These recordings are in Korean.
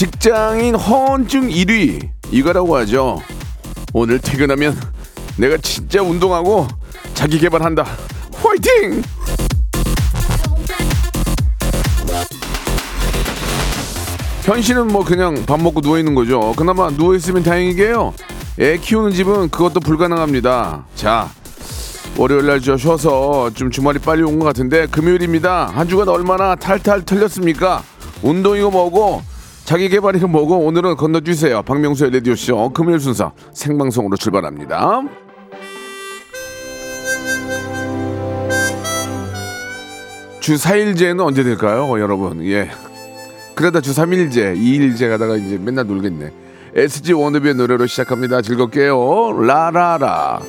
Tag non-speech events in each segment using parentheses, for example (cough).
직장인 허언증 1위 이거라고 하죠 오늘 퇴근하면 내가 진짜 운동하고 자기 개발한다 화이팅 현실은 뭐 그냥 밥 먹고 누워 있는 거죠. 그나마 누워 있으면 다행이게요. 애 키우는 집은 그것도 불가능합니다. 자, 월요일 날 저 쉬어서 좀 주말이 빨리 온 것 같은데 금요일입니다. 한 주간 얼마나 탈탈 털렸습니까? 운동이고 뭐고 자기 개발이고 뭐고 오늘은 건너주세요. 박명수의 라디오 쇼 금요일 순서 생방송으로 출발합니다. 주 4일제는 언제 될까요, 여러분? 예. 그러다 주 3일제, 2일제 가다가 이제 맨날 놀겠네. SG 워너비의 노래로 시작합니다. 즐겁게요. 라라라.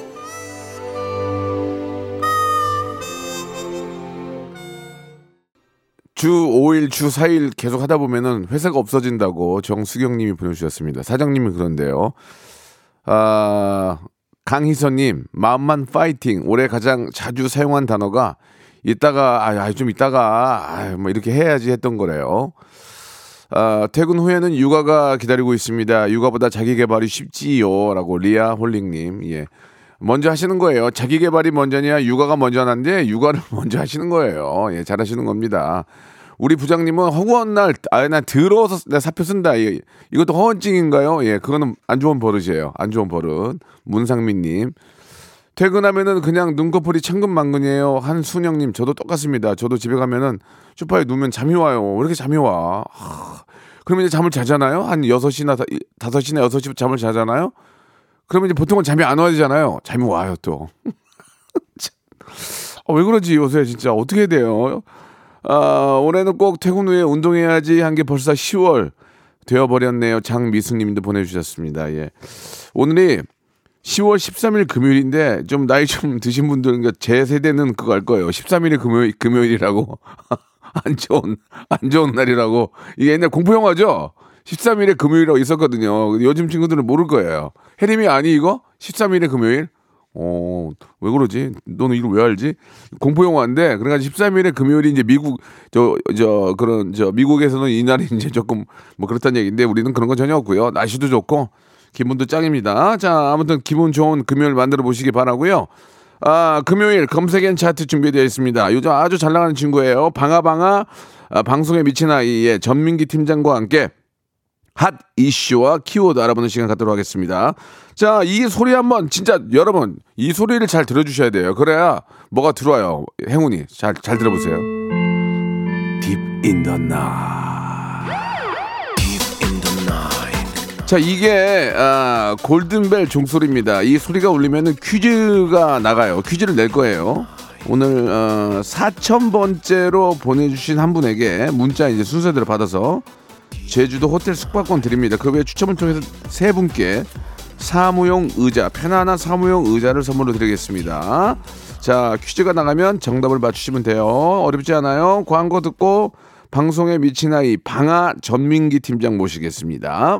주 5일, 주 4일 계속 하다 보면은 회사가 없어진다고 정수경 님이 보내주셨습니다. 사장님이 그런데요. 아, 강희선님, 마음만 파이팅. 올해 가장 자주 사용한 단어가 이따가, 아, 아, 좀 이따가, 아, 뭐 이렇게 해야지 했던 거래요. 아, 퇴근 후에는 육아가 기다리고 있습니다. 육아보다 자기 개발이 쉽지요. 라고 리아 홀링님. 예. 먼저 하시는 거예요. 자기 개발이 먼저냐, 육아가 먼저난데, 육아를 (laughs) 먼저 하시는 거예요. 예, 잘하시는 겁니다. 우리 부장님은 허구한 날, 아, 나 더러워서 내 사표 쓴다. 이, 이것도 허언증인가요? 예, 그거는 안 좋은 버릇이에요. 안 좋은 버릇. 문상민님. 퇴근하면은 그냥 눈꺼풀이 천근만근이에요. 한순영님, 저도 똑같습니다. 저도 집에 가면은 소파에 누우면 잠이 와요. 왜 이렇게 잠이 와? 하, 그러면 이제 잠을 자잖아요. 한 6시나 5시나 6시 잠을 자잖아요. 그러면 이제 보통은 잠이 안 와야 되잖아요. 잠이 와요, 또. (laughs) 아, 왜 그러지, 요새 진짜. 어떻게 돼요? 아, 올해는 꼭 퇴근 후에 운동해야지 한 게 벌써 10월 되어버렸네요. 장미숙님도 보내주셨습니다. 예. 오늘이 10월 13일 금요일인데 좀 나이 좀 (laughs) 드신 분들은 그러니까 제 세대는 그거 알 거예요. 13일이 금요일, 금요일이라고. (laughs) 안 좋은, 안 좋은 날이라고. 이게 옛날 공포 영화죠? 13일에 금요일이라고 있었거든요. 요즘 친구들은 모를 거예요. 혜림이 아니, 이거? 13일에 금요일? 어, 왜 그러지? 너는 이걸 왜 알지? 공포 영화인데, 그래가지고 13일에 금요일이 이제 미국, 저, 저, 그런, 저, 미국에서는 이날이 이제 조금 뭐 그렇다는 얘기인데, 우리는 그런 건 전혀 없고요. 날씨도 좋고, 기분도 짱입니다. 자, 아무튼 기분 좋은 금요일 만들어 보시기 바라고요. 아, 금요일 검색엔 차트 준비되어 있습니다. 요즘 아주 잘 나가는 친구예요. 방아방아 아, 방송에 미친 아이의 전민기 팀장과 함께 핫 이슈와 키워드 알아보는 시간 갖도록 하겠습니다. 자, 이 소리 한번 진짜 여러분 이 소리를 잘 들어주셔야 돼요. 그래야 뭐가 들어와요. 행운이 잘 잘 들어보세요. Deep in the night. 자 이게 아, 골든벨 종소리입니다. 이 소리가 울리면 퀴즈가 나가요. 퀴즈를 낼 거예요. 오늘 어, 4천 번째로 보내주신 한 분에게 문자 이제 순서대로 받아서 제주도 호텔 숙박권 드립니다. 그 외에 추첨을 통해서 세 분께 사무용 의자 편안한 사무용 의자를 선물로 드리겠습니다. 자 퀴즈가 나가면 정답을 맞추시면 돼요. 어렵지 않아요. 광고 듣고 방송에 미친 아이 방아 전민기 팀장 모시겠습니다.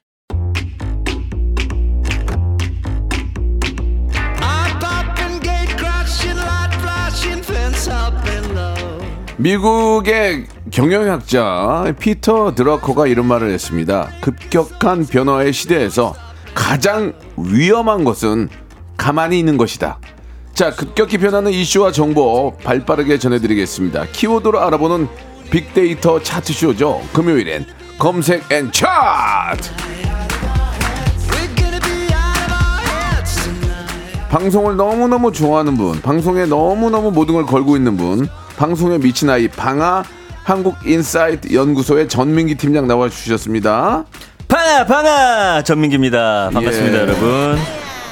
미국의 경영학자 피터 드러커가 이런 말을 했습니다. 급격한 변화의 시대에서 가장 위험한 것은 가만히 있는 것이다. 자, 급격히 변하는 이슈와 정보 발 빠르게 전해드리겠습니다. 키워드로 알아보는 빅데이터 차트쇼죠. 금요일엔 검색 N 차트! 방송을 너무너무 좋아하는 분, 방송에 너무너무 모든 걸 걸고 있는 분, 방송에 미친 아이 방아 한국인사이트 연구소의 전민기 팀장 나와 주셨습니다. 방아 방아 전민기입니다. 반갑습니다, 예. 여러분.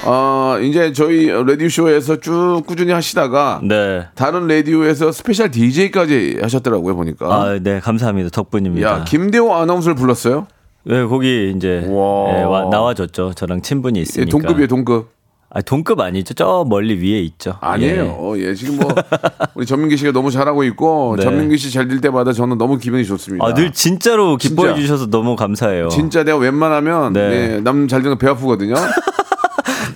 어, 이제 저희 라디오쇼에서 쭉 꾸준히 하시다가 네. 다른 라디오에서 special DJ까지 하셨더라고요, 보니까. 아, 네, 감사합니다. 덕분입니다. 야, 김대호 아나운서를 불렀어요? 네, 거기 이제 와. 예, 와- 나와줬죠. 저랑 친분이 예, 있으니까. 동급이에요, 동급. 아, 동급 아니죠. 저 멀리 위에 있죠. 아니에요. 예, 지금 뭐 우리 전민기 씨가 너무 잘하고 있고 (laughs) 네. 전민기 씨 잘 될 때마다 저는 너무 기분이 좋습니다. 아, 늘 진짜로 기뻐해 진짜. 주셔서 너무 감사해요. 진짜 내가 웬만하면 네. 네, 남 잘되는 거 배 아프거든요.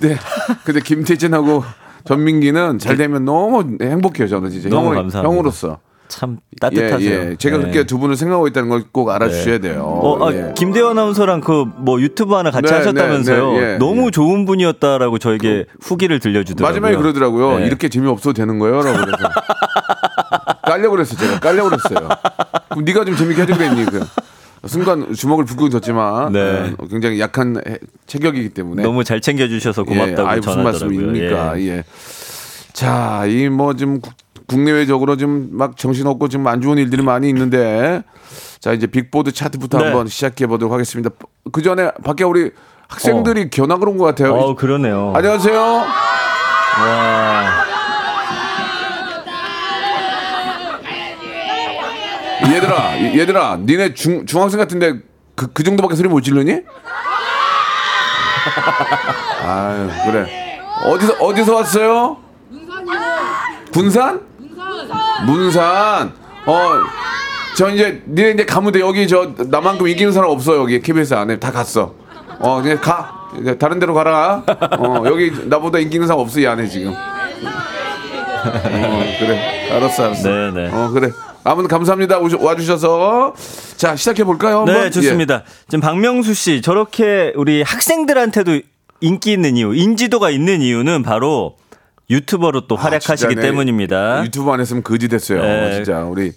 근데 (laughs) 근데 김태진하고 전민기는 잘 되면 너무 행복해요. 저는 진짜 너무 형을, 감사합니다. 형으로서. 참 따뜻하세요. 예, 예. 제가 네. 그렇게 두 분을 생각하고 있다는 걸 꼭 알아주셔야 돼요. 어, 아, 예. 김대호 아나운서랑 그 뭐 유튜브 하나 같이 네, 하셨다면서요. 네, 네, 예, 너무 예. 좋은 분이었다라고 저에게 후기를 들려주더라고요. 마지막에 그러더라고요. 네. 이렇게 재미없어도 되는 거예요? 라고 그래서. (laughs) 깔려고 그랬어요. 제가 깔려고 그랬어요. 그럼 네가 좀 재밌게 해주그랬니 그. 순간 주먹을 붓고 졌지만 네. 어, 굉장히 약한 해- 체격이기 때문에 너무 잘 챙겨주셔서 고맙다고 예, 아이, 무슨 전하더라고요. 말씀입니까? 예. 예. 자, 이 뭐 좀 국내외적으로 좀막 정신없고 좀안 좋은 일들이 많이 있는데 자 이제 빅보드 차트부터 네. 한번 시작해 보도록 하겠습니다. 그 전에 밖에 우리 학생들이 견학을 온 것 같아요. 어, 그러네요. 안녕하세요. 와. 얘들아, 얘들아, 니네 중, 중학생 같은데 그, 그 정도밖에 소리 못 지르니? 아유, 그래. 어디서, 어디서 왔어요? 군산? 문산. 어, 저 이제, 니네 이제 가면 돼. 여기 저, 나만큼 이기는 사람 없어. 여기 KBS 안에. 다 갔어. 어, 그냥 가. 이제 다른 데로 가라. 어, 여기 나보다 인기는 사람 없어. 이 안에 지금. 어, 그래. 알았어, 알았어. 네, 네. 어, 그래. 아무튼 감사합니다. 오셔- 와주셔서. 자, 시작해 볼까요? 한번? 네, 좋습니다. 지금 박명수 씨 저렇게 우리 학생들한테도 인기 있는 이유, 인지도가 있는 이유는 바로 유튜버로 또 예. 아, 활약하시기 내 때문입니다. 유튜브 안 했으면 거지 됐어요. 네. 진짜 우리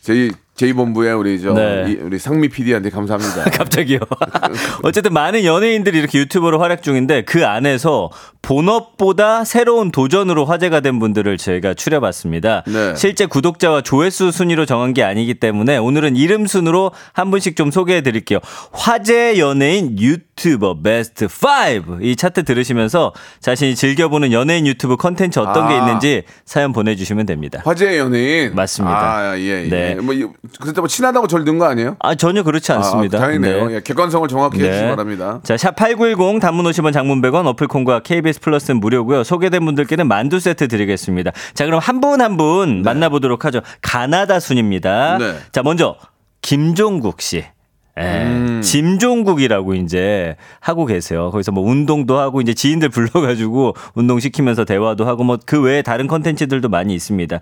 제이 제이본부의 우리 저 네. 이- 우리 상미 PD한테 감사합니다. (laughs) 갑자기요. (laughs) 어쨌든 많은 연예인들이 이렇게 유튜버로 활약 중인데 그 안에서 본업보다 새로운 도전으로 화제가 된 분들을 저희가 추려봤습니다. 네. 실제 구독자와 조회수 순위로 정한 게 아니기 때문에 오늘은 이름 순으로 한 분씩 좀 소개해 드릴게요. 화제 연예인 유튜버 베스트 5. 이 차트 들으시면서 자신이 즐겨보는 연예인 유튜브 컨텐츠 어떤 게 아. 있는지 사연 보내주시면 됩니다. 화제 연예인 맞습니다. 아, 예, 예. 네. 뭐 이- 그때 뭐 친하다고 절든거 아니에요? 아, 전혀 그렇지 않습니다. 아, 다행이네요. 네. 예, 객관성을 정확히 네. 해주시기 바랍니다. 자, 샵 8910 단문 50원 장문 100원 어플 콩과 KBS 플러스는 무료고요. 소개된 분들께는 만두 세트 드리겠습니다. 자, 그럼 한 분 한분 만나보도록 하죠. 가나다 순입니다. 네. 자, 먼저 김종국 씨. 예, 음. 짐종국이라고 이제 하고 계세요. 거기서 뭐 운동도 하고 이제 지인들 불러가지고 운동 시키면서 대화도 하고 뭐 그 외에 다른 컨텐츠들도 많이 있습니다.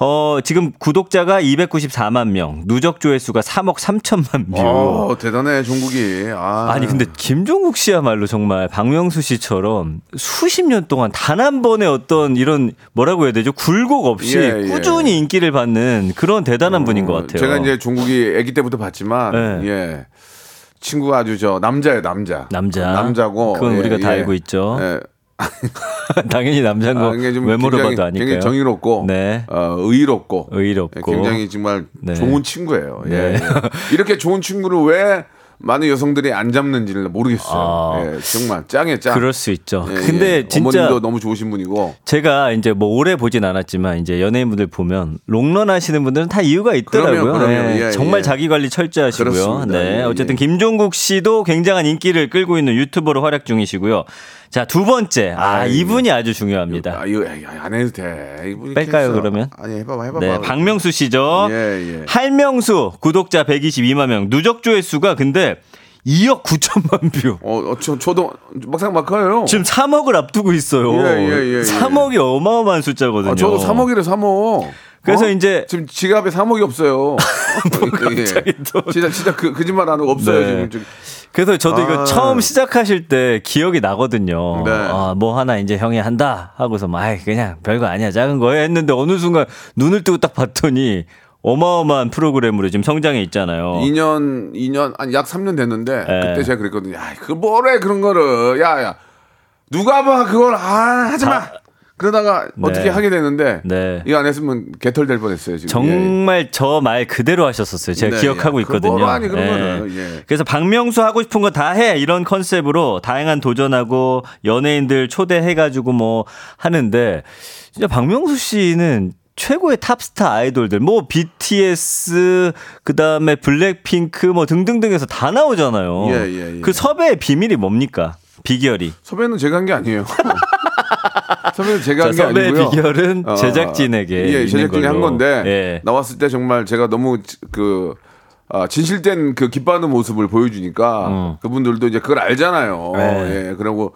어, 지금 구독자가 294만 명, 누적 조회수가 3억 3천만 view. 어, 대단해 종국이. 아, 아니 근데 김종국 씨야말로 정말 박명수 씨처럼 수십 년 동안 단 한 번의 어떤 이런 뭐라고 해야 되죠 굴곡 없이 예, 예. 꾸준히 인기를 받는 그런 대단한 분인 것 같아요. 제가 이제 종국이 아기 때부터 봤지만 네. 예. 친구가 아주 저 남자예요, 남자. 남자. 남자고. 그건 예, 우리가 다 예. 알고 있죠. 예. (laughs) 당연히 남자인 거 아, 이게 좀 외모로 굉장히, 봐도 아니까요. 굉장히 정의롭고, 네. 어, 의롭고, 의롭고. 예, 굉장히 정말 네. 좋은 친구예요. 예, 네. 예. 이렇게 좋은 친구를 왜 많은 여성들이 안 잡는지를 모르겠어요. 아. 예, 정말 짱에 짱. 그럴 수 있죠. 예, 근데 예. 진짜 어머님도 너무 좋으신 분이고. 제가 이제 뭐 오래 보진 않았지만 이제 연예인분들 보면 롱런 하시는 분들은 다 이유가 있더라고요. 그럼요, 그럼요. 네, 예, 정말 예. 자기 관리 철저하시고요. 그렇습니다. 네. 예, 어쨌든 예. 김종국 씨도 굉장한 인기를 끌고 있는 유튜버로 활약 중이시고요. 자, 두 번째. 아, 아이고. 이분이 아주 중요합니다. 아, 이거 야, 안 해도 돼. 뺄까요, 캐스터. 그러면? 아니, 해봐봐, 해봐봐. 네, 박명수 씨죠. 예, 예. 할명수 구독자 122만 명. 누적 조회수가 근데 2억 9천만 view. 어, 어, 저, 저도 막상막하요. 지금 3억을 앞두고 있어요. 예, 예, 예, 예. 3억이 어마어마한 숫자거든요. 아, 저도 3억이래, 3억. 그래서 이제 지금 지갑에 3억이 없어요. (laughs) 갑자기 또. 진짜 진짜 그 거짓말 안 하고 없어요 네. 지금. 그래서 저도 이거 아. 처음 시작하실 때 기억이 나거든요. 네. 아, 뭐 하나 이제 형이 한다 하고서 막 아이, 그냥 별거 아니야 작은 거에 했는데 어느 순간 눈을 뜨고 딱 봤더니 어마어마한 프로그램으로 지금 성장해 있잖아요. 2년 2년 아니 약 3년 됐는데 네. 그때 제가 그랬거든요. 야, 그 뭐래 그런 거를 야야 누가 봐 그걸 아 하지 마. 다- 그러다가 네. 어떻게 하게 되는데 네. 이거 안 했으면 개털 될 뻔했어요 지금. 예, 예. 정말 저말 그대로 하셨었어요. 제가 네, 기억하고 예. 있거든요. 아니, 그런 거는, 예. 그래서 박명수 하고 싶은 거 다 해. 이런 컨셉으로 다양한 도전하고 연예인들 초대해가지고 뭐 하는데 진짜 박명수 씨는 최고의 탑스타 아이돌들 뭐 BTS 그다음에 블랙핑크 뭐 등등등에서 다 나오잖아요. 예, 예, 예. 그 섭외의 비밀이 뭡니까? 비결이. 섭외는 제가 한 게 아니에요. (laughs) 섭외는 제가 한 게 아니고요. 비결은 어, 제작진에게 예, 제작진이 한 걸로. 건데 예. 나왔을 때 정말 제가 너무 그 아, 진실된 그 기뻐하는 모습을 보여주니까 음. 그분들도 이제 그걸 알잖아요. 네. 예, 그리고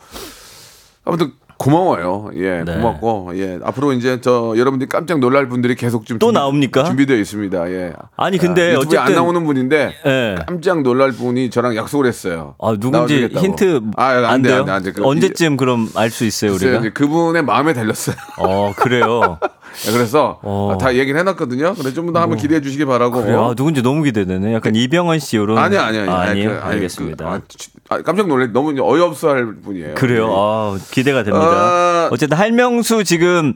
아무튼 고마워요. 예, 네. 고맙고 예 앞으로 이제 저 여러분들이 깜짝 놀랄 분들이 계속 좀또 준비- 나옵니까? 준비되어 있습니다. 예. 아니, 근데 아, 유튜브에 안 어쨌든- 나오는 분인데 예. 깜짝 놀랄 분이 저랑 약속을 했어요. 아, 누군지 나와주겠다고. 힌트 아, 안, 안 돼, 돼요? 안 돼, 안 돼. 그- 언제쯤 그럼 알 수 있어요, 우리가? 그분의 마음에 달렸어요. 어, 그래요. (laughs) 네, 그래서 어. 다 얘기를 해놨거든요. 그래서 좀더 한번 기대해 주시기 바라고. 그래요? 아, 누군지 너무 기대되네. 약간 이병헌 씨 이런. 아니 아니 아니. 아, 아니에요? 그, 알겠습니다. 그, 아, 치- 아, 깜짝 놀래. 너무 어이없어할 분이에요. 그래요. 네. 아, 기대가 됩니다. 아. 어쨌든 할명수 지금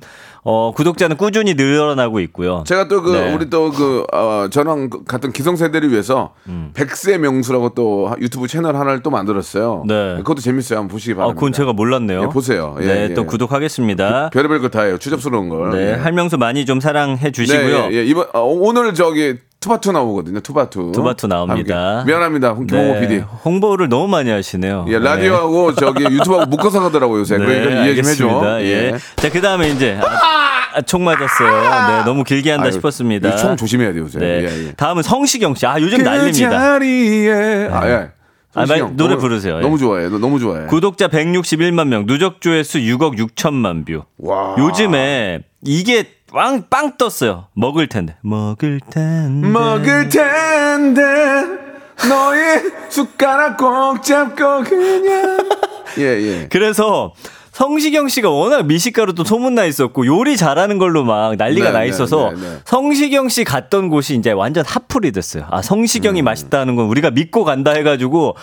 어, 구독자는 꾸준히 늘어나고 있고요. 제가 또그 네. 우리 또그 어, 저랑 그 같은 기성세대를 위해서 백세 명수라고 또 하- 유튜브 채널 하나를 또 만들었어요. 네. 그것도 재밌어요. 한번 보시기 아, 바랍니다. 그건 제가 몰랐네요. 예, 보세요. 예, 네, 예. 또 구독하겠습니다. 별의별 거다 해요. 추접스러운 걸. 네, 예. 할명수 많이 좀 사랑해 주시고요. 네, 예, 예. 이번 어, 오늘 저기 투바투 나오거든요. 투바투. 투바투 나옵니다. 함께. 미안합니다. 김홍호 네, PD. 홍보를 너무 많이 하시네요. 예, 라디오하고 저기 유튜브하고 묶어서 가더라고요, 요새. 네, 그러니까 이해 좀 해줘. 알겠습니다. 예. 자, 그 다음에 이제. 아, 총 맞았어요. 네, 너무 길게 한다 아유, 싶었습니다. 이총 조심해야 돼요, 요새. 네. 예, 예. 다음은 성시경 씨. 아, 요즘 그 난립니다. 자리에. 아, 예. 아, 말- 노래 너무- 부르세요. 예. 너무 좋아해. 너- 너무 좋아해. 구독자 161만 명, 누적 조회수 6억 6천만 view. 와. 요즘에 이게 빵, 빵 떴어요. 먹을 텐데. 먹을 텐데. 먹을 텐데 너의 숟가락 꼭 잡고 그냥 (laughs) 예 예. 그래서 성시경 씨가 워낙 미식가로 또 소문나 있었고 요리 잘하는 걸로 막 난리가 네, 나 네, 있어서 네, 네. 성시경 씨 갔던 곳이 이제 완전 핫플이 됐어요. 아 성시경이 음. 맛있다는 건 우리가 믿고 간다 해가지고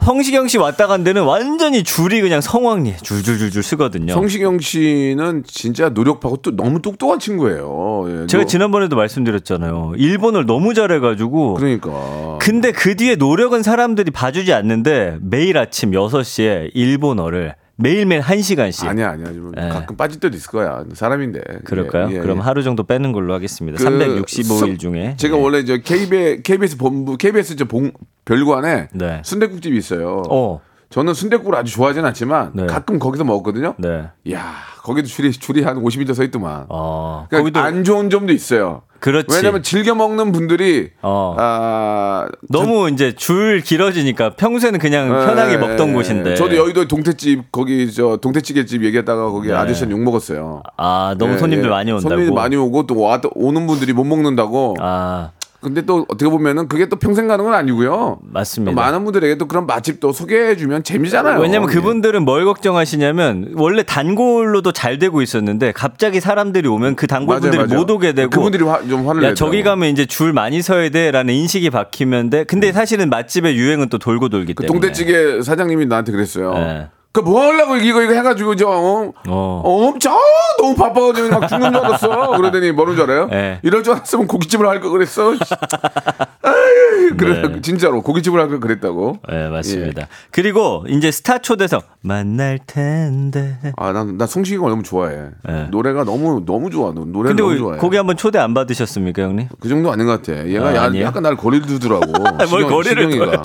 성시경 씨 왔다 간 데는 완전히 줄이 그냥 성황리에 줄줄줄줄 쓰거든요. 성시경 씨는 진짜 노력하고 또 너무 똑똑한 친구예요. 예, 제가 너- 지난번에도 말씀드렸잖아요. 일본을 너무 잘해가지고 그러니까 근데 그 뒤에 노력은 사람들이 봐주지 않는데 매일 아침 6시에 일본어를 매일매일 1시간씩. 아니야 아니야 좀 예. 가끔 빠질 때도 있을 거야 사람인데. 그럴까요? 예, 예, 그럼 예. 하루 정도 빼는 걸로 하겠습니다. 그 365일 수- 중에. 제가 네. 원래 저 KBS, KBS 본부 KBS 저 봉, 별관에 네. 순대국집이 있어요. 어. 저는 순대국을 아주 좋아하진 않지만 네. 가끔 거기서 먹었거든요. 네. 이야 거기도 줄이 줄이 한 50m 서 있더만. 어. 그러니까 거기도 안 좋은 점도 있어요. 그렇지. 왜냐면 즐겨 먹는 분들이 어. 아 너무 이제 줄 길어지니까 평소에는 그냥 편하게 예, 먹던 예. 곳인데. 저도 여의도 동태집 거기 저 동태찌개집 얘기했다가 거기 네. 아저씨는 욕 먹었어요. 아, 너무 예, 손님들 예. 많이 온다고. 손님이 많이 오고 또 와, 오는 분들이 못 먹는다고. 아, 근데 또 어떻게 보면은 그게 또 평생 가는 건 아니고요. 맞습니다. 또 많은 분들에게 또 그런 맛집 또 소개해주면 재미잖아요. 왜냐면 예. 그분들은 뭘 걱정하시냐면 원래 단골로도 잘 되고 있었는데 갑자기 사람들이 오면 그 단골분들이. 못 오게 되고 그분들이 화, 좀 화를 야 내더라고요. 저기 가면 이제 줄 많이 서야 돼라는 인식이 박히면 돼. 근데 사실은 맛집의 유행은 또 돌고 돌기 그 때문에. 동태찌개 사장님이 나한테 그랬어요. 네. 그뭐 하려고 이거 이거 해가지고 저 어, 어. 엄청 너무 바빠가지고 막 죽는 줄 알았어. 그러더니 뭐는 줄 알아요? 네. 이럴 줄 알았으면 고깃집을 할거 그랬어. (laughs) 아유, 그래 네. 진짜로 고깃집을 할거 그랬다고. 네, 맞습니다. 그리고 이제 스타 초대석 만날 텐데. 아, 난, 나 송시기가 너무 좋아해. 네. 노래가 너무, 너무 좋아. 노- 노래를 근데 너무 왜 좋아해. 거기 한번 초대 안 받으셨습니까, 형님? 그 정도 아닌 것 같아. 얘가 아, 야-? 약간 날 거리를 두더라고. (laughs) 뭘 거리를 시경이가.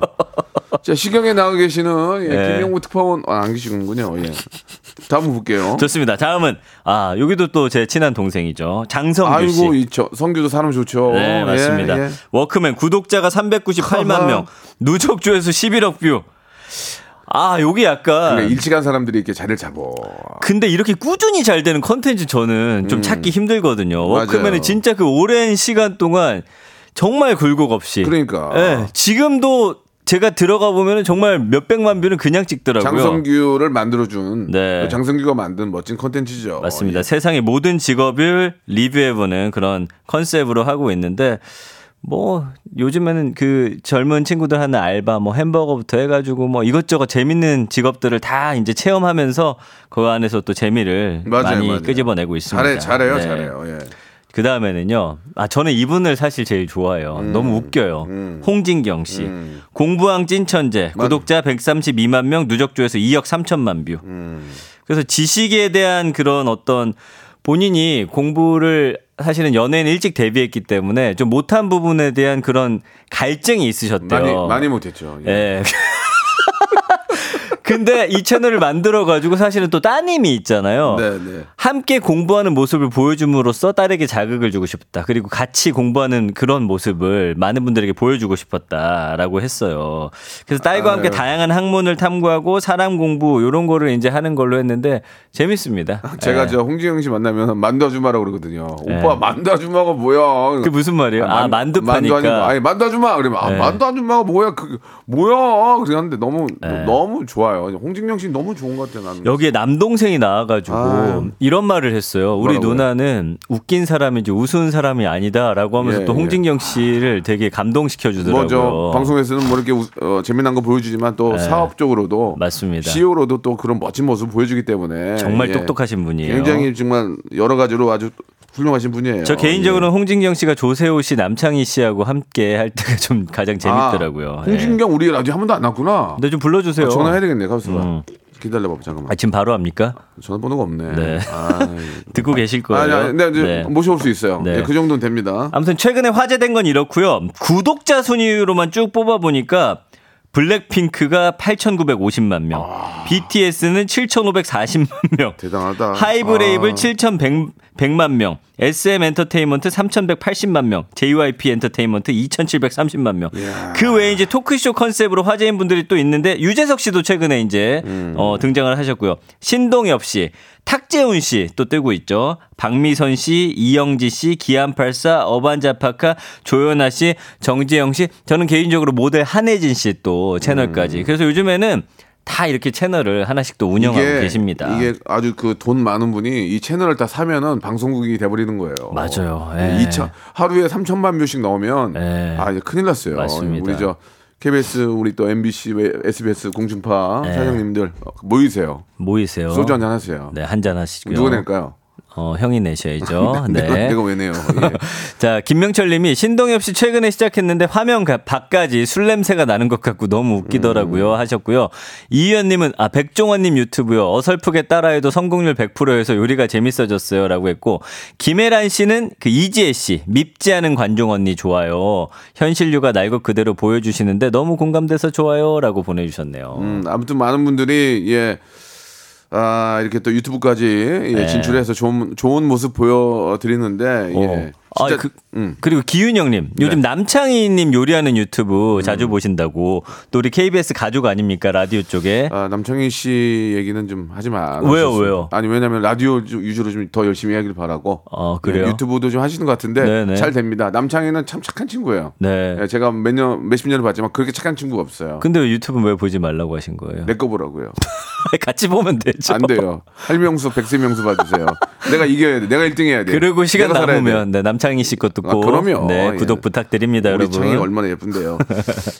자, 시경이 나와 계시는 예, 네. 김영우 특파원 아, 안 계시군요. 예. 다음 볼게요. 좋습니다. 다음은 아 여기도 또 제 친한 동생이죠. 장성규 씨. 아이고, 이 저, 성규도 사람 좋죠. 네, 예, 맞습니다. 예. 워크맨 구독자가 398만 커먼. 명, 누적 조회수 11억 뷰. 아, 여기 약간 그러니까 일찍한 사람들이 이렇게 자리를 잡어. 근데 이렇게 꾸준히 잘 되는 컨텐츠 저는 좀 찾기 힘들거든요. 음. 워크맨은 진짜 그 오랜 시간 동안 정말 굴곡 없이. 그러니까. 예, 지금도 제가 들어가 보면 정말 몇백만 뷰는 그냥 찍더라고요. 장성규를 만들어준 네. 또 장성규가 만든 멋진 컨텐츠죠. 맞습니다. 예. 세상의 모든 직업을 리뷰해보는 그런 컨셉으로 하고 있는데 뭐 요즘에는 그 젊은 친구들 하는 알바 뭐 햄버거부터 해가지고 뭐 이것저것 재밌는 직업들을 다 이제 체험하면서 그 안에서 또 재미를 맞아요, 많이 맞아요. 끄집어내고 있습니다. 잘해, 잘해요, 네. 잘해요. 예. 그 다음에는요. 아 저는 이분을 사실 제일 좋아해요. 너무 웃겨요. 홍진경 씨. 음. 공부왕 찐천재. 구독자 132만 명, 누적 조회수 2억 3천만 뷰. 음. 그래서 지식에 대한 그런 어떤 본인이 공부를 사실은 연예인 일찍 데뷔했기 때문에 좀 못한 부분에 대한 그런 갈증이 있으셨대요. 많이 많이 못했죠. 예. 예. (laughs) 근데 이 채널을 만들어 가지고 사실은 또 따님이 있잖아요. 네, 네. 함께 공부하는 모습을 보여줌으로써 딸에게 자극을 주고 싶다. 그리고 같이 공부하는 그런 모습을 많은 분들에게 보여주고 싶었다라고 했어요. 그래서 딸과 함께 아유. 다양한 학문을 탐구하고 사람 공부 이런 거를 이제 하는 걸로 했는데 재밌습니다. 제가 예. 저 홍진영 씨 만나면 만두 아줌마라고 그러거든요. 네. 오빠 만두 아줌마가 뭐야? 그 무슨 말이에요? 아, 만두 만두 파니까. 아줌마. 아니 만두 아줌마 그러면 아, 네. 만두 아줌마가 뭐야? 그 뭐야? 그랬는데 너무 네. 너무 좋아요. 홍진영 씨 너무 좋은 것 같아요. 나는. 여기에 남동생이 나와가지고 아유. 이런 말을 했어요. 우리 뭐라고요? 누나는 웃긴 사람이지 우스운 사람이 아니다라고 하면서 예, 또 예. 홍진경 씨를 되게 감동시켜 주더라고요. 방송에서는 뭐 이렇게 우- 어, 재미난 거 보여주지만 또 네. 사업적으로도 맞습니다. CEO로도 또 그런 멋진 모습 보여주기 때문에 정말 예. 똑똑하신 분이에요. 굉장히 정말 여러 가지로 아주 훌륭하신 분이에요. 저 개인적으로는 홍진경 씨가 조세호 씨, 남창희 씨하고 함께 할 때가 좀 가장 재밌더라고요. 아, 홍진경 우리 라디오 한 번도 안 났구나. 네. 근데 좀 불러주세요. 아, 전화해야 되겠네. 봐. 음. 기다려봐 잠깐만. 아, 지금 바로 합니까? 전화번호가 없네. 네. 아, (laughs) 듣고 계실 거예요. 아니, 아니, 네, 이제 네. 모셔올 수 있어요. 네. 네, 그 정도는 됩니다. 아무튼 최근에 화제된 건 이렇고요. 구독자 순위로만 쭉 뽑아보니까 블랙핑크가 8,950만 명, BTS는 7,540만 명, 대단하다. 하이브 레이블 아. 7,100 만 명, SM 엔터테인먼트 3,180만 명, JYP 엔터테인먼트 2,730만 명. 그 외에 이제 토크쇼 컨셉으로 화제인 분들이 또 있는데 유재석 씨도 최근에 이제 음. 어, 등장을 하셨고요. 신동엽 씨, 탁재훈 씨 또 뜨고 있죠. 박미선 씨, 이영지 씨, 기안84, 어반자카파, 조현아 씨, 정재형 씨. 저는 개인적으로 모델 한혜진 씨 또 음. 채널까지. 그래서 요즘에는 다 이렇게 채널을 하나씩 또 운영하고 계십니다. 이게 아주 그 돈 많은 분이 이 채널을 다 사면은 방송국이 돼버리는 거예요. 맞아요. 네, 예. 2천 하루에 3천만 뷰씩 나오면 예. 아 이제 큰일 났어요. 맞습니다. 우리 저 KBS 우리 또 MBC, SBS 공중파 예. 사장님들 어, 모이세요. 모이세요. 소주 한잔 하세요. 네, 한잔 하시고요. 누가 낼까요? 어, 형이 내셔야죠. (laughs) 네. 내가, 내가 왜 내요? 예. (laughs) 자, 김명철 님이 신동엽 씨 최근에 시작했는데 화면 가- 밖까지 술 냄새가 나는 것 같고 너무 웃기더라고요 음. 하셨고요. 이희연 님은 아, 백종원 님 유튜브요. 어설프게 따라해도 성공률 100%여서 요리가 재밌어졌어요 라고 했고 김혜란 씨는 그 이지혜 씨 밉지 않은 관종 언니 좋아요. 현실류가 날 것 그대로 보여주시는데 너무 공감돼서 좋아요 라고 보내주셨네요. 음, 아무튼 많은 분들이 예. 아, 이렇게 또 유튜브까지 예, 네. 진출해서 좋은 좋은 모습 보여 드리는데 예. 어. 진짜 아, 그, 음. 그리고 기윤영님 요즘 네. 남창희님 요리하는 유튜브 음. 자주 보신다고 또 우리 KBS 가족 아닙니까 라디오 쪽에 아, 남창희 씨 얘기는 좀 하지 마. 왜요, 왜요? 아니 왜냐면 라디오 주- 위주로 좀 더 열심히 하길 바라고. 어, 그래요? 네, 유튜브도 좀 하시는 것 같은데 네네. 잘 됩니다. 남창희는 참 착한 친구예요. 네. 예, 제가 몇 년, 몇십 년을 봤지만 그렇게 착한 친구가 없어요. 근데 왜 유튜브 왜 보지 말라고 하신 거예요? 내 거 보라고요. (laughs) 같이 보면 되죠. 안 돼요. 할명수, 백세명수 봐주세요. 내가 이겨야 돼. 내가 1등 해야 돼. 그리고 시간. 남으면 네, 남창 희 씨 것도 아, 꼭 그럼요. 네, 예. 구독 부탁드립니다, 우리 여러분. 창이 얼마나 예쁜데요.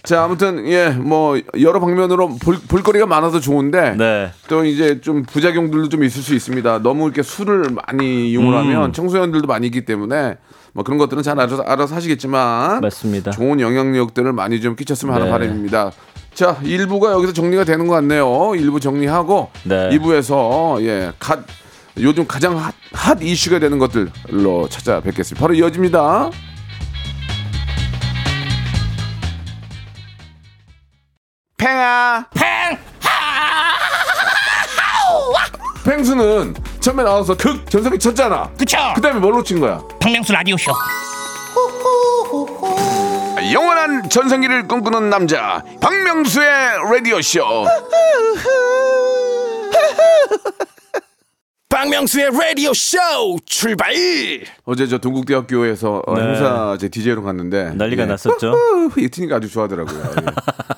자, 아무튼 예, 뭐 여러 방면으로 볼, 볼거리가 많아서 좋은데 네. 또 이제 좀 부작용들도 좀 있을 수 있습니다. 너무 이렇게 술을 많이 이용을 음. 하면 청소년들도 많이 있기 때문에 뭐 그런 것들은 잘 알아서, 알아서 하시겠지만 맞습니다. 좋은 영향력들을 많이 좀 끼쳤으면 하는 네. 바람입니다. 자, 1부가 여기서 정리가 되는 것 같네요. 1부 정리하고 네. 2부에서 예, 갓 요즘 가장 핫, 핫 이슈가 되는 것들로 찾아뵙겠습니다. 바로 이어집니다. 팽아 팽수는 처음에 나와서 극 전성기 쳤잖아. 그쵸 그다음에 뭘로 친 거야? 박명수 라디오쇼 영원한 전성기를 꿈꾸는 남자 박명수의 라디오 쇼. (laughs) 박명수의 라디오 쇼 출발. 어제 저 동국대학교에서 어, 네. 행사 제 DJ로 갔는데 난리가 예. 났었죠. (laughs) 이 트니까 아주 좋아하더라고요. 예.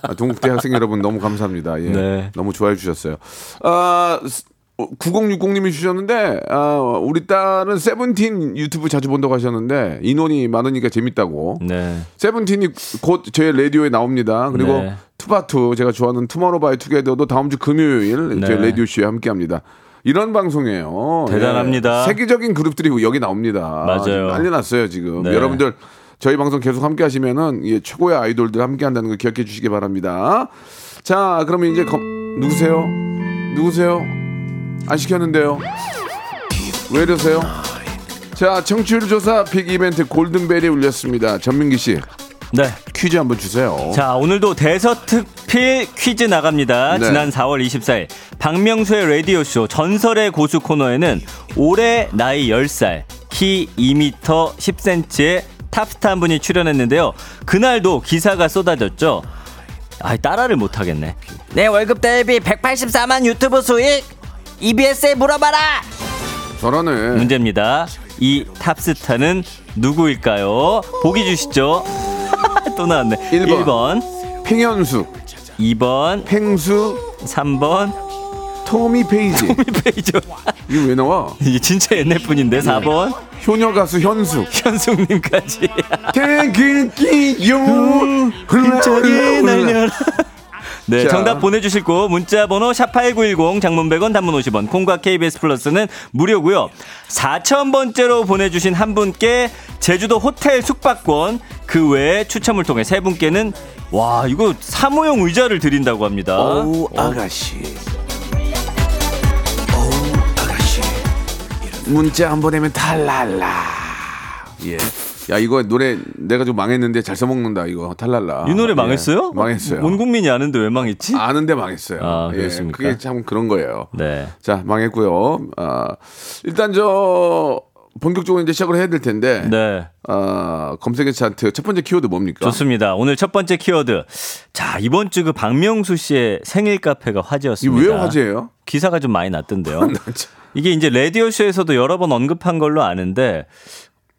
아, 동국대 학생 여러분 너무 감사합니다. 예. 네. 너무 좋아해 주셨어요. 아, 스- 9060님이 주셨는데 아, 우리 딸은 세븐틴 유튜브 자주 본다고 하셨는데 인원이 많으니까 재밌다고. 네. 세븐틴이 곧 저희 라디오에 나옵니다. 그리고 네. 투바투 제가 좋아하는 투모로우바이투게더도 다음 주 금요일 네. 저희 라디오 쇼에 함께합니다. 이런 방송이에요. 대단합니다. 예. 세계적인 그룹들이 여기 나옵니다. 맞아요. 난리 났어요 지금. 네. 여러분들 저희 방송 계속 함께 하시면은 예, 최고의 아이돌들 함께 한다는 걸 기억해 주시기 바랍니다. 자, 그러면 이제 검- 누구세요? 누구세요? 안 시켰는데요. 왜 이러세요? 자, 청취율 조사 빅 이벤트 골든벨이 울렸습니다. 전민기 씨 네. 퀴즈 한번 주세요. 자, 오늘도 대서특필 퀴즈 나갑니다. 네. 지난 4월 24일 박명수의 라디오쇼 전설의 고수 코너에는 올해 나이 10살, 키 2m 10cm의 탑스타 한 분이 출연했는데요. 그날도 기사가 쏟아졌죠. 아, 따라를 못 하겠네. 내 월급 대비 184만 유튜브 수익 EBS에 물어봐라. 저러네. 문제입니다. 이 탑스타는 누구일까요? 보기 주시죠. (laughs) 또 나왔네. 일 번. 1번, 팽현수, 2번, 팽수, 3번 토미 페이지. (laughs) 페이지 이거 왜 나와? 이게 진짜 옛날 분인데 4번 효녀 가수 현숙. 현숙님까지 (laughs) 태극기요. 힘차게 날려라 네, 자. 정답 보내주실 곳 문자 번호 샵8910 장문 100원 단문 50원 콩과 KBS 플러스는 무료고요 4,000번째로 보내주신 한 분께 제주도 호텔 숙박권 그 외에 추첨을 통해 세 분께는 와 이거 사무용 의자를 드린다고 합니다 어우 아가씨. 어우 아가씨. 문자 한 보내면 탈랄라. 예. 야 이거 노래 내가 좀 망했는데 잘 써먹는다 이거 탈랄라. 이 노래 예. 망했어요? 망했어요. 온 국민이 아는데 왜 망했지? 아는데 망했어요. 아, 예, 그렇습니까? 그게 참 그런 거예요. 네. 자 망했고요. 아 일단 저 본격적으로 이제 시작을 해야 될 텐데. 네. 아 검색의 차트 첫 번째 키워드 뭡니까? 좋습니다. 오늘 첫 번째 키워드. 자, 이번 주 그 박명수 씨의 생일 카페가 화제였습니다. 왜 화제예요? 기사가 좀 많이 났던데요. (laughs) 이게 이제 라디오 쇼에서도 여러 번 언급한 걸로 아는데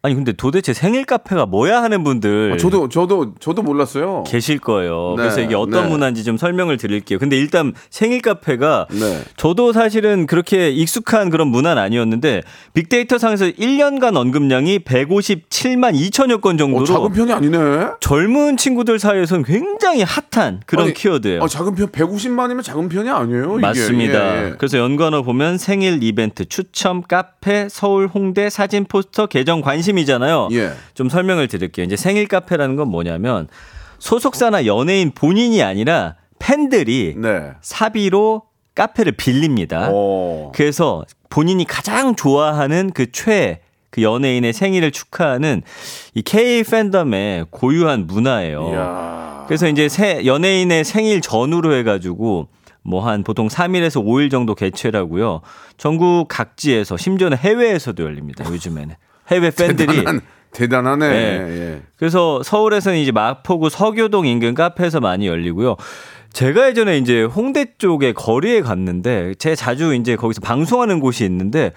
아니 근데 도대체 생일 카페가 뭐야 하는 분들 아, 저도 저도 저도 몰랐어요. 계실 거예요. 네, 그래서 이게 어떤 네. 문화인지 좀 설명을 드릴게요. 근데 일단 생일 카페가 네. 저도 사실은 그렇게 익숙한 그런 문화는 아니었는데 빅데이터 상에서 1년간 언급량이 157만 2천여 건 정도로 어, 작은 편이 아니네. 젊은 친구들 사이에서는 굉장히 핫한 그런 아니, 키워드예요. 어, 작은 편 150만이면 작은 편이 아니에요. 이게. 맞습니다. 예, 예. 그래서 연관어 보면 생일 이벤트 추첨 카페 서울 홍대 사진 포스터 계정 관심 이잖아요. 예. 좀 설명을 드릴게요. 이제 생일 카페라는 건 뭐냐면 소속사나 연예인 본인이 아니라 팬들이 네. 사비로 카페를 빌립니다. 어. 그래서 본인이 가장 좋아하는 그 최, 그 연예인의 생일을 축하하는 이 K 팬덤의 고유한 문화예요. 이야. 그래서 이제 새 연예인의 생일 전후로 해가지고 뭐 한 보통 3일에서 5일 정도 개최라고요. 전국 각지에서 심지어는 해외에서도 열립니다. 요즘에는 해외 (laughs) 팬들이 대단한, 대단하네. 네. 예. 그래서 서울에서는 이제 마포구 서교동 인근 카페에서 많이 열리고요. 제가 예전에 이제 홍대 쪽에 거리에 갔는데 제가 자주 이제 거기서 방송하는 곳이 있는데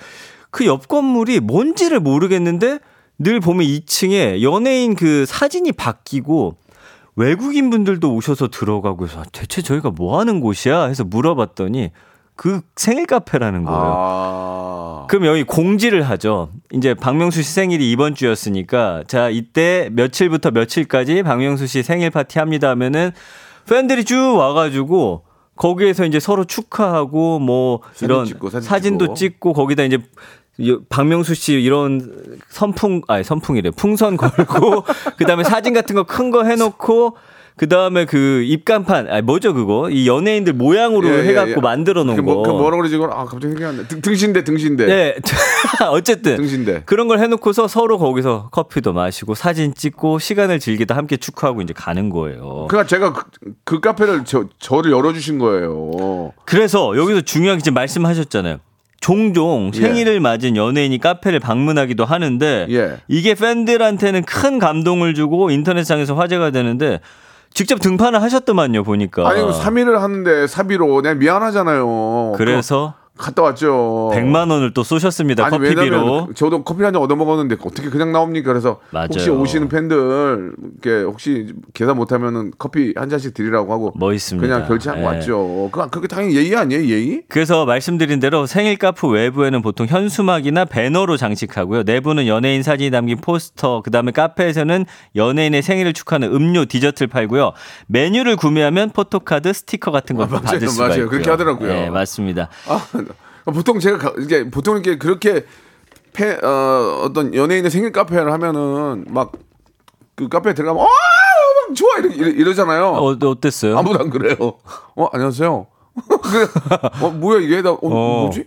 그 옆 건물이 뭔지를 모르겠는데 늘 보면 2층에 연예인 그 사진이 바뀌고 외국인 분들도 오셔서 들어가고 해서 대체 저희가 뭐 하는 곳이야 해서 물어봤더니 그 생일 카페라는 거예요. 아. 그럼 여기 공지를 하죠. 이제 박명수 씨 생일이 이번 주였으니까 자 이때 며칠부터 며칠까지 박명수 씨 생일 파티 합니다 하면은 팬들이 쭉 와가지고 거기에서 이제 서로 축하하고 뭐 이런 찍고, 사진 사진도 찍고. 찍고. 거기다 이제 이- 박명수 씨 이런 선풍 아니 선풍이래 풍선 걸고 (laughs) 그다음에 사진 같은 거 큰거 해놓고 그 다음에 그 입간판 아니 뭐죠 그거 이 연예인들 모양으로 예, 예, 해갖고 예. 만들어 놓은 그, 뭐, 거. 그 뭐라 그러지? 아 갑자기 생각이 안 나. 등, 등신대 등신대. 네. (laughs) 어쨌든 등신대. 그런 걸 해놓고서 서로 거기서 커피도 마시고 사진 찍고 시간을 즐기다 함께 축하하고 이제 가는 거예요. 그러니까 제가 그, 그 카페를 저 저를 열어주신 거예요. 그래서 여기서 중요한 게 지금 말씀하셨잖아요. 종종 예. 생일을 맞은 연예인이 카페를 방문하기도 하는데 예. 이게 팬들한테는 큰 감동을 주고 인터넷상에서 화제가 되는데 직접 등판을 하셨더만요 보니까. 아니 3일을 하는데 사비로 내가 미안하잖아요. 그래서 그, 갔다 왔죠. 100만 원을 또 쏘셨습니다. 아니 커피비로. 저도 커피 한 잔 얻어 먹었는데 어떻게 그냥 나옵니까? 그래서 맞아요. 혹시 오시는 팬들 이렇게 혹시 계산 못 하면은 커피 한 잔씩 드리라고 하고 멋있습니다. 그냥 결제하고 예. 왔죠. 그 그게 당연히 예의 아니에요, 예의? 그래서 말씀드린 대로 생일 카페 외부에는 보통 현수막이나 배너로 장식하고요. 내부는 연예인 사진이 담긴 포스터, 그다음에 카페에서는 연예인의 생일을 축하하는 음료, 디저트를 팔고요. 메뉴를 구매하면 포토카드, 스티커 같은 걸 아, 맞아요. 받을 수가 맞아요. 있고요. 그렇게 하더라고요. 네, 맞습니다. 아, 보통 제가 가- 이게 보통 이렇게 그렇게 패, 어, 어떤 연예인의 생일 카페를 하면은 막 그 카페에 들어가면 어, 막 좋아 이러, 이러, 이러 잖아요. 어, 어땠어요? 아무도 안 그래요. 어, 안녕하세요. (laughs) 어, 뭐야 이게 나 어, 어. 뭐지?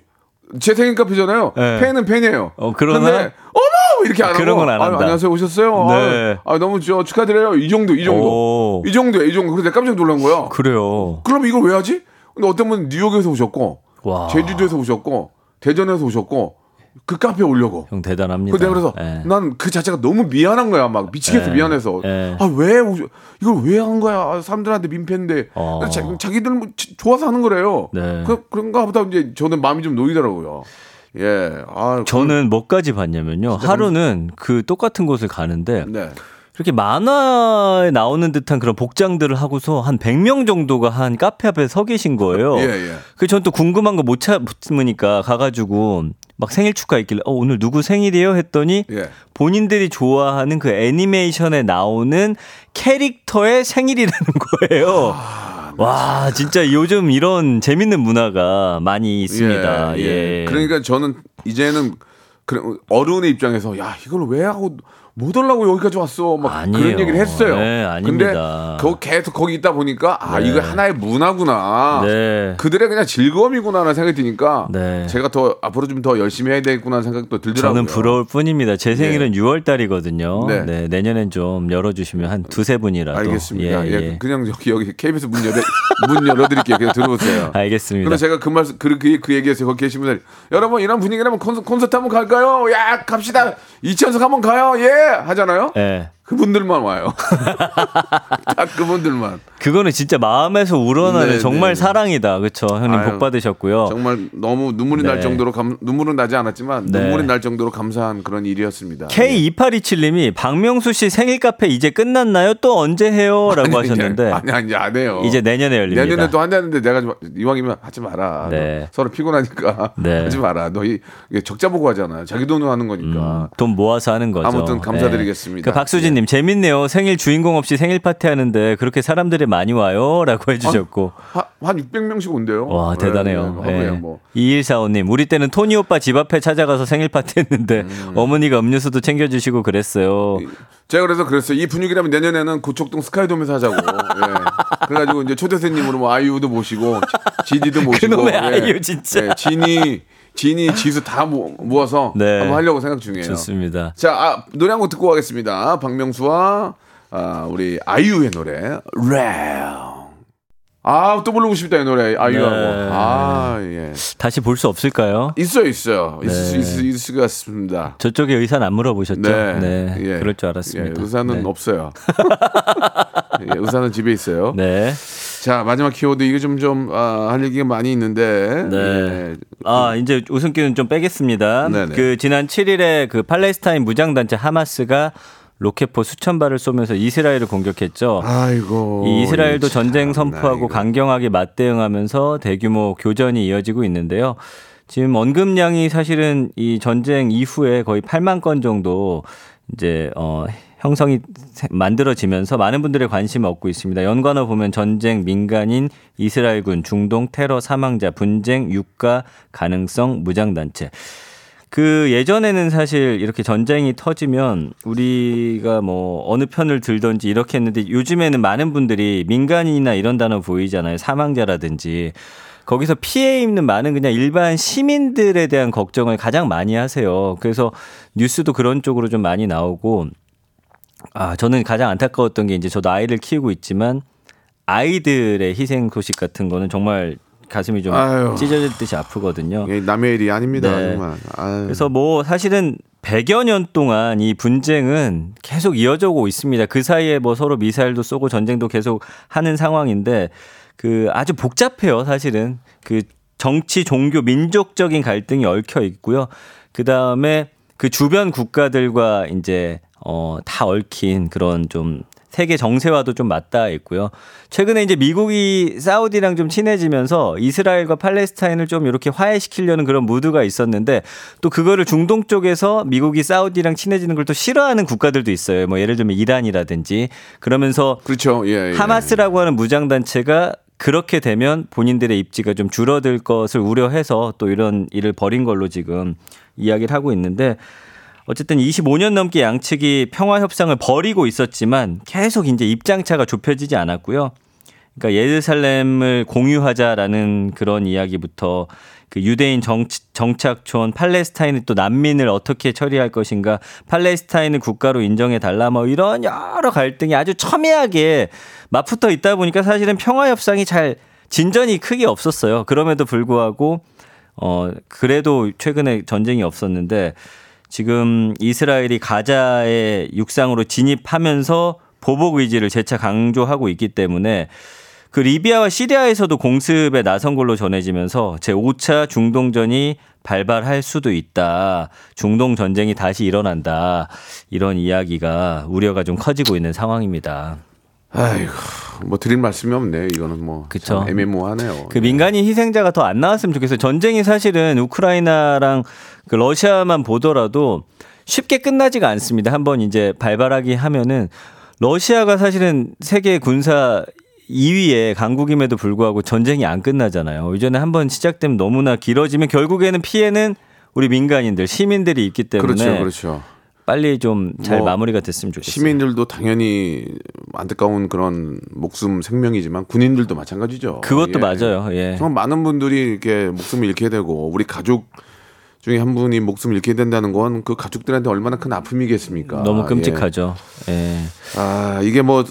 제 생일 카페잖아요. 네. 팬은 팬이에요. 어, 그러나? 근데 어머 이렇게 안 그런 건안 한다. 안녕하세요 오셨어요. 네. 아, 너무 저 축하드려요. 이 정도 이 정도 오. 이 정도야 이 정도. 그래서 깜짝 놀란 거야. 그래요. 그럼 이걸 왜 하지? 근데 어떤 분은 뉴욕에서 오셨고, 와. 제주도에서 오셨고, 대전에서 오셨고, 그 카페에 오려고. 형 대단합니다. 근데 그래서 예. 난그 자체가 너무 미안한 거야. 막 미치겠어, 예. 미안해서. 예. 아, 왜, 오셔- 이걸 왜 한 거야? 아, 사람들한테 민폐인데. 어. 자, 자기들 뭐 지- 좋아서 하는 거래요. 네. 그, 그런가 보다 이제 저는 마음이 좀 놓이더라고요. 예. 아, 저는 뭐까지 봤냐면요. 하루는 그 똑같은 곳을 가는데 그, 네. 이렇게 만화에 나오는 듯한 그런 복장들을 하고서 한 100명 정도가 한 카페 앞에 서 계신 거예요. 예, 예. 그전 또 궁금한 거 못 참으니까 가가지고 막 생일 축하 있길래 어, 오늘 누구 생일이에요? 했더니 예. 본인들이 좋아하는 그 애니메이션에 나오는 캐릭터의 생일이라는 (laughs) 거예요. 아, 와, 진짜 요즘 이런 재밌는 문화가 많이 있습니다. 예. 그러니까 저는 이제는 어른의 입장에서 야 이걸 왜 하고 못 하려고 여기까지 왔어 막 아니에요. 그런 얘기를 했어요. 네, 아닙니다. 근데 거 계속 거기 있다 보니까 아 네. 이거 하나의 문화구나. 네. 그들의 그냥 즐거움이구나라는 생각이 드니까 네. 제가 더 앞으로 좀 더 열심히 해야 되겠구나라는 생각도 들더라고요. 저는 부러울 뿐입니다. 제 생일은 6월 달이거든요. 네. 네. 내년엔 좀 열어 주시면 한 두세 분이라도. 알겠습니다. 예, 예, 예. 그냥 여기 여기 KBS 문 열어 (laughs) 문 열어 드릴게요. 그냥 들어오세요. 알겠습니다. 그럼 제가 그 말씀 그, 그, 그 얘기했어요. 거기 계신 분들 여러분 이런 분위기라면 콘서, 콘서트 한번 갈까요? 야 갑시다. 이천석 한번 가요. 예 하잖아요. 예. 그분들만 와요. (laughs) 딱 그분들만. 그거는 진짜 마음에서 우러나는 네, 정말 네. 사랑이다. 그렇죠. 형님 아유, 복 받으셨고요. 정말 너무 눈물이 네. 날 정도로 감, 눈물은 나지 않았지만 네. 눈물이 날 정도로 감사한 그런 일이었습니다. K2827 님이 박명수 씨 생일 카페 이제 끝났나요? 또 언제 해요? 라고 아니, 하셨는데 아니 아니 안 해요. 이제 내년에 열립니다. 내년에 또 한다는데 내가 좀 이왕이면 하지 마라. 네. 너 서로 피곤하니까 (laughs) 네. 하지 마라. 너 이, 적자 보고 하잖아. 자기 돈으로 하는 거니까. 돈 모아서 하는 거죠. 아무튼 감사드리겠습니다. 그 박수진 님 재밌네요. 생일 주인공 없이 생일 파티 하는데 그렇게 사람들이 많이 와요라고 해주셨고 하- 한 600명씩 온대요. 와 네, 대단해요. 네, 예. 뭐. 2145님 우리 때는 토니 오빠 집 앞에 찾아가서 생일 파티 했는데 음. 어머니가 음료수도 챙겨주시고 그랬어요. 제가 그래서 그랬어요. 이 분위기라면 내년에는 고척동 스카이돔에서 하자고. (laughs) 예. 그래가지고 이제 초대손님으로 뭐 아이유도 모시고 지디도 모시고. 그놈의 예. 아이유 진짜. 예, 진이 진이 지수 다 모, 모아서 네. 한번 하려고 생각 중이에요. 좋습니다. 자 아, 노래 한 곡 듣고 가겠습니다. 박명수와 아, 우리 아이유의 노래 레옹. 아또 부르고 싶다 이 노래 아이유하고. 네. 아 예. 다시 볼 수 없을까요? 있어요 있어요. 있을 수 네. 있을, 있을 것 같습니다. 저쪽에 의사는 안 물어보셨죠? 네, 예. 그럴 줄 알았습니다. 예, 의사는 네. 없어요. (laughs) 예, 의사는 집에 있어요. 네. 자 마지막 키워드 이게 좀좀 아, 할 얘기가 많이 있는데. 네. 예. 아, 이제 웃음기는 좀 빼겠습니다. 네네. 그 지난 7일에 그 팔레스타인 무장단체 하마스가 로켓포 수천 발을 쏘면서 이스라엘을 공격했죠. 아이고. 이 이스라엘도 참, 전쟁 나 선포하고. 강경하게 맞대응하면서 대규모 교전이 이어지고 있는데요. 지금 언급량이 사실은 이 전쟁 이후에 거의 8만 건 정도 이제 어 형성이 세- 만들어지면서 많은 분들의 관심을 얻고 있습니다. 연관어 보면 전쟁, 민간인, 이스라엘군, 중동, 테러 사망자, 분쟁, 유가 가능성, 무장단체. 그 예전에는 사실 이렇게 전쟁이 터지면 우리가 뭐 어느 편을 들던지 이렇게 했는데 요즘에는 많은 분들이 민간인이나 이런 단어 보이잖아요. 사망자라든지. 거기서 피해 입는 많은 그냥 일반 시민들에 대한 걱정을 가장 많이 하세요. 그래서 뉴스도 그런 쪽으로 좀 많이 나오고 아, 저는 가장 안타까웠던 게 이제 저도 아이를 키우고 있지만 아이들의 희생 소식 같은 거는 정말 가슴이 좀 아유. 찢어질 듯이 아프거든요. 예, 남의 일이 아닙니다. 네. 그래서 뭐 사실은 100여 년 동안 이 분쟁은 계속 이어져 오고 있습니다. 그 사이에 뭐 서로 미사일도 쏘고 전쟁도 계속 하는 상황인데 그 아주 복잡해요, 사실은. 그 정치, 종교, 민족적인 갈등이 얽혀 있고요. 그 다음에 그 주변 국가들과 이제 어, 다 얽힌 그런 좀 세계 정세와도 좀 맞닿아 있고요. 최근에 이제 미국이 사우디랑 좀 친해지면서 이스라엘과 팔레스타인을 좀 이렇게 화해시키려는 그런 무드가 있었는데 또 그거를 중동 쪽에서 미국이 사우디랑 친해지는 걸 또 싫어하는 국가들도 있어요. 뭐 예를 들면 이란이라든지 그러면서 그렇죠. 예, 예. 하마스라고 하는 무장 단체가 그렇게 되면 본인들의 입지가 좀 줄어들 것을 우려해서 또 이런 일을 벌인 걸로 지금 이야기를 하고 있는데 어쨌든 25년 넘게 양측이 평화 협상을 벌이고 있었지만 계속 이제 입장차가 좁혀지지 않았고요. 그러니까 예루살렘을 공유하자라는 그런 이야기부터 그 유대인 정, 정착촌 팔레스타인의 또 난민을 어떻게 처리할 것인가 팔레스타인을 국가로 인정해 달라 뭐 이런 여러 갈등이 아주 첨예하게 맞붙어 있다 보니까 사실은 평화 협상이 잘 진전이 크게 없었어요. 그럼에도 불구하고 어 그래도 최근에 전쟁이 없었는데 지금 이스라엘이 가자의 육상으로 진입하면서 보복 의지를 재차 강조하고 있기 때문에 그 리비아와 시리아에서도 공습에 나선 걸로 전해지면서 제5차 중동전이 발발할 수도 있다. 중동 전쟁이 다시 일어난다. 이런 이야기가 우려가 좀 커지고 있는 상황입니다. 아이고, 뭐 드릴 말씀이 없네. 이거는 뭐 그쵸. 참 애매모호하네요. 그 민간인 희생자가 더 안 나왔으면 좋겠어요. 전쟁이 사실은 우크라이나랑 그 러시아만 보더라도 쉽게 끝나지가 않습니다. 한번 이제 발발하기 하면은 러시아가 사실은 세계 군사 2위의 강국임에도 불구하고 전쟁이 안 끝나잖아요. 이전에 한 번 시작되면 너무나 길어지면 결국에는 피해는 우리 민간인들, 시민들이 있기 때문에 그렇죠, 그렇죠. 빨리 좀잘 뭐 마무리가 됐으면 좋겠어요. 시민들도 당연히 안타까운 그런 목숨 생명이지만 군인들도 마찬가지죠. 그것도 예. 맞아요. 예. 정말 많은 분들이 이렇게 목숨을 잃게 되고 우리 가족 중에 한 분이 목숨을 잃게 된다는 건 그 가족들한테 얼마나 큰 아픔이겠습니까? 너무 예. 끔찍하죠. 예. 아 이게 뭐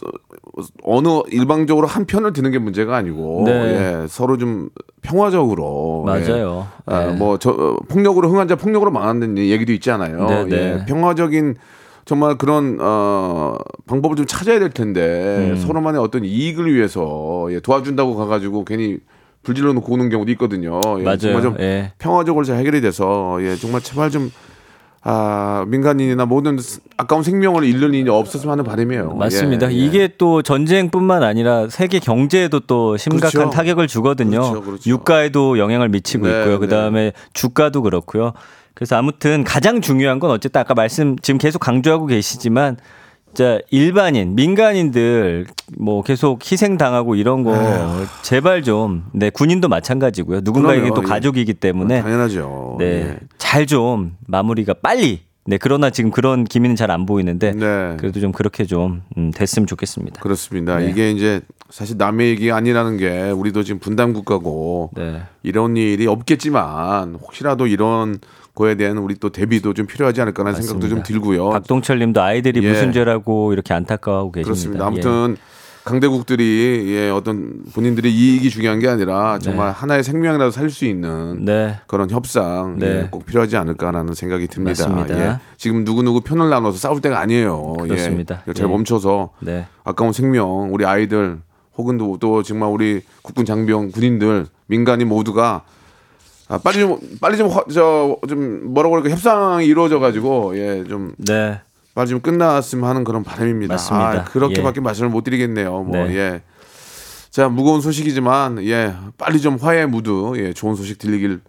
어느 일방적으로 한 편을 드는 게 문제가 아니고 네. 예, 서로 좀 평화적으로 맞아요. 예. 아, 예. 뭐저 어, 폭력으로 흥한 자 폭력으로 망하는 얘기도 있잖아요. 네, 네. 예, 평화적인 정말 그런 어 방법을 좀 찾아야 될 텐데 음. 서로만의 어떤 이익을 위해서 예, 도와준다고 가가지고 괜히 불질러 놓고 오는 경우도 있거든요. 예, 맞아요. 정말 좀 예. 평화적으로 잘 해결이 돼서 예 정말 제발 좀 아, 민간인이나 모든 아까운 생명을 잃는 일이 없었으면 하는 바람이에요. 맞습니다. 예, 예. 이게 또 전쟁뿐만 아니라 세계 경제에도 또 심각한 그렇죠. 타격을 주거든요. 그렇죠, 그렇죠. 유가에도 영향을 미치고 네, 있고요. 그 다음에 주가도 그렇고요. 그래서 아무튼 가장 중요한 건 어쨌든 아까 말씀 지금 계속 강조하고 계시지만 자 일반인 민간인들 뭐 계속 희생 당하고 이런 거 제발 좀 네 군인도 마찬가지고요. 누군가에게. 또 예. 가족이기 때문에 당연하죠. 네 예. 잘좀 마무리가 빨리 네 그러나 지금 그런 기미는 잘 안 보이는데 네. 그래도 좀 그렇게 좀 음, 됐으면 좋겠습니다. 그렇습니다. 네. 이게 이제 사실 남의 얘기 아니라는 게 우리도 지금 분담 국가고 네. 이런 일이 없겠지만 혹시라도 이런 거에 대한 우리 또 대비도 좀 필요하지 않을까라는 생각도 좀. 들고요. 박동철 님도 아이들이 예. 무슨 죄라고 이렇게 안타까워하고 계십니다. 그렇습니다. 아무튼 강대국들이 예, 어떤 본인들의 이익이 중요한 게 아니라 정말 하나의 생명이라도 살릴 수 있는 예. 네. 그런 협상 네. 예, 꼭 필요하지 않을까라는 생각이 듭니다. 맞습니다. 예. 지금 누구 누구 편을 나눠서 싸울 때가 아니에요. 그렇습니다. 예. 잘 예. 멈춰서 네. 아까운 생명, 우리 아이들 혹은 또, 또 정말 우리 국군 장병, 군인들, 민간인 모두가 아, 빨리 좀 빨리 좀 저 좀 뭐라고 그럴까 협상이 이루어져 가지고 예 좀 네. 빨리 좀 끝났으면 하는 그런 바람입니다. 맞습니다. 아, 그렇게밖에 예. 말씀을 못 드리겠네요. 뭐 네. 예. 자 무거운 소식이지만 예 빨리 좀 화해 무드 예 좋은 소식 들리길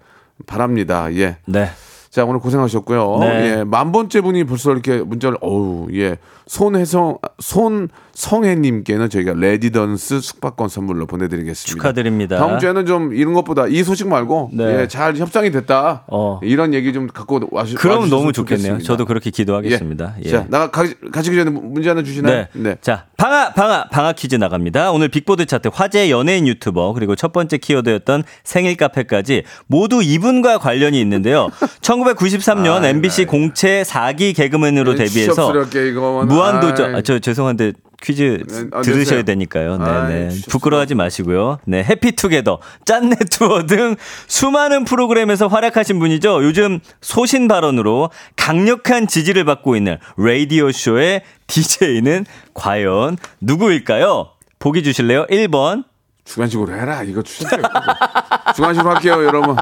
바랍니다. 예. 네. 자 오늘 고생하셨고요. 네. 예, 만 번째 분이 벌써 이렇게 문자를 어우 예 손혜성 손 성혜님께는 저희가 레지던스 숙박권 선물로 보내드리겠습니다. 축하드립니다. 다음 주에는 좀 이런 것보다 이 소식 말고 네. 예, 잘 협상이 됐다 어. 이런 얘기 좀 갖고 와주. 그럼 너무 좋겠네요. 좋겠습니다. 저도 그렇게 기도하겠습니다. 예. 예. 자 나가 가, 가시기 전에 문제 하나 주시나요? 네. 자, 방아, 방아, 방아 퀴즈 나갑니다. 오늘 빅보드 차트 화제 연예인 유튜버 그리고 첫 번째 키워드였던 생일 카페까지 모두 이분과 관련이 있는데요. (laughs) 1993년 아이, MBC 아이. 공채 4기 개그맨으로 네, 데뷔해서 이거는, 무한도전. 아, 저 죄송한데 퀴즈 네, 아, 들으셔야. 되니까요. 네, 아이, 네. 취업스러워. 부끄러워하지 마시고요. 네, 해피투게더, 짠내 투어 등 수많은 프로그램에서 활약하신 분이죠. 요즘 소신 발언으로 강력한 지지를 받고 있는 라디오 쇼의 DJ는 과연 누구일까요? 보기 주실래요? 1번 주관식으로 해라. 이거 추천 (laughs) 주관식으로 할게요, 여러분.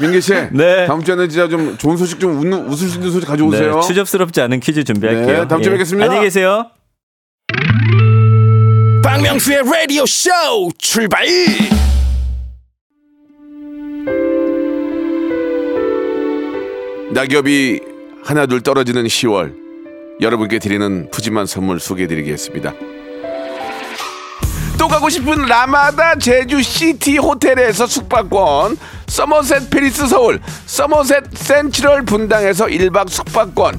민기 씨. 네. 다음 주에는 진짜 좀 좋은 소식 좀 웃는, 웃을 수 있는 소식 가져오세요. 네, 추접스럽지 않은 퀴즈 준비할게요. 네, 다음 주에 뵙겠습니다. 안녕히 계세요. 박명수의 라디오 쇼 출발 낙엽이 하나둘 떨어지는 10월 여러분께 드리는 푸짐한 선물 소개해드리겠습니다. 또 가고 싶은 라마다 제주 시티 호텔에서 숙박권, 서머셋 팰리스 서울, 서머셋 센트럴 분당에서 1박 숙박권,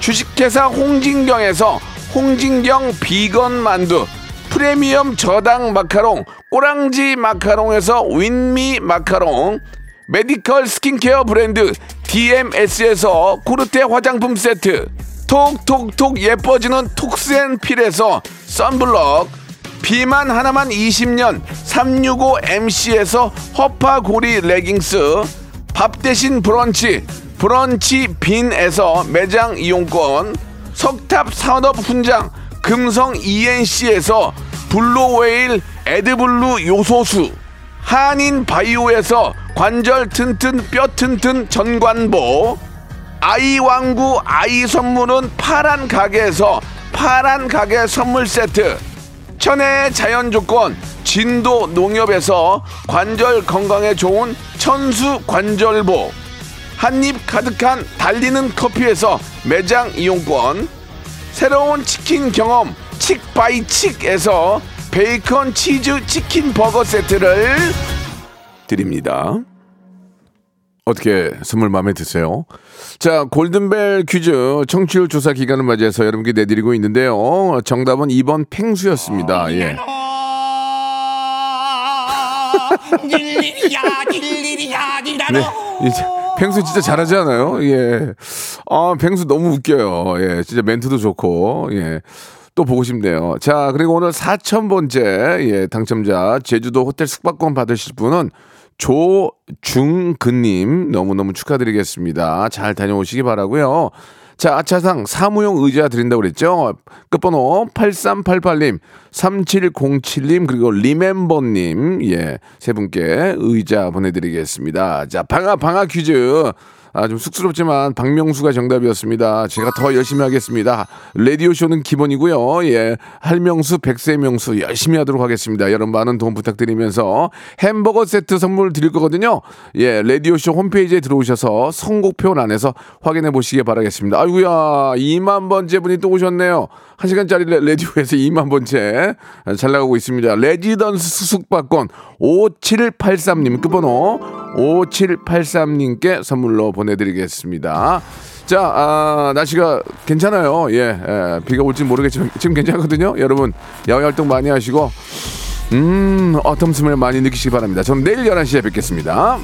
주식회사 홍진경에서 홍진경 비건 만두 프리미엄 저당 마카롱 꼬랑지 마카롱에서 윈미 마카롱 메디컬 스킨케어 브랜드 DMS에서 코르테 화장품 세트 톡톡톡 예뻐지는 톡스앤필에서 썬블럭 비만 하나만 20년 365MC에서 허파고리 레깅스 밥 대신 브런치 브런치 빈에서 매장 이용권 석탑 산업 훈장 금성 ENC에서 블루웨일 에드블루 요소수 한인 바이오에서 관절 튼튼 뼈 튼튼 전관보 아이 완구 아이 선물은 파란 가게에서 파란 가게 선물 세트 천혜의 자연 조건 진도 농협에서 관절 건강에 좋은 천수 관절보 한입 가득한 달리는 커피에서 매장 이용권 새로운 치킨 경험 칙바이칙에서 베이컨 치즈 치킨 버거 세트를 드립니다. 어떻게 선물 마음에 드세요? 자, 골든벨 퀴즈 청취율 조사 기간을 맞이해서 여러분께 내드리고 있는데요. 정답은 2번 팽수였습니다. 예. (laughs) 네. 이제 팽수 진짜 잘하지 않아요? 예. 아, 팽수 너무 웃겨요. 예. 진짜 멘트도 좋고. 예. 또 보고 싶네요. 자, 그리고 오늘 4,000번째, 예, 당첨자, 제주도 호텔 숙박권 받으실 분은 조중근님 너무너무 축하드리겠습니다. 잘 다녀오시기 바라고요 자, 아차상 사무용 의자 드린다고 그랬죠? 끝번호 8388님, 3707님, 그리고 리멤버님, 예, 세 분께 의자 보내드리겠습니다. 자, 방아, 방아 퀴즈. 아, 좀 쑥스럽지만 박명수가 정답이었습니다. 제가 더 열심히 하겠습니다. 라디오 쇼는 기본이고요. 예. 할명수, 백세명수 열심히 하도록 하겠습니다. 여러분 많은 도움 부탁드리면서 햄버거 세트 선물 드릴 거거든요. 예. 라디오 쇼 홈페이지에 들어오셔서 선곡표란에서 확인해 보시기 바라겠습니다. 아이고야 2만 번째 분이 또 오셨네요. 1시간짜리 라디오에서 2만 번째 잘 나가고 있습니다. 레지던스 수숙박권 5783님 끝번호 5783님께 선물로 보내드리겠습니다. 자, 아, 날씨가 괜찮아요. 예, 예, 비가 올지 모르겠지만 지금 괜찮거든요. 여러분 야외 활동 많이 하시고 음, 어텀 스멜 많이 느끼시기 바랍니다. 저는 내일 11시에 뵙겠습니다.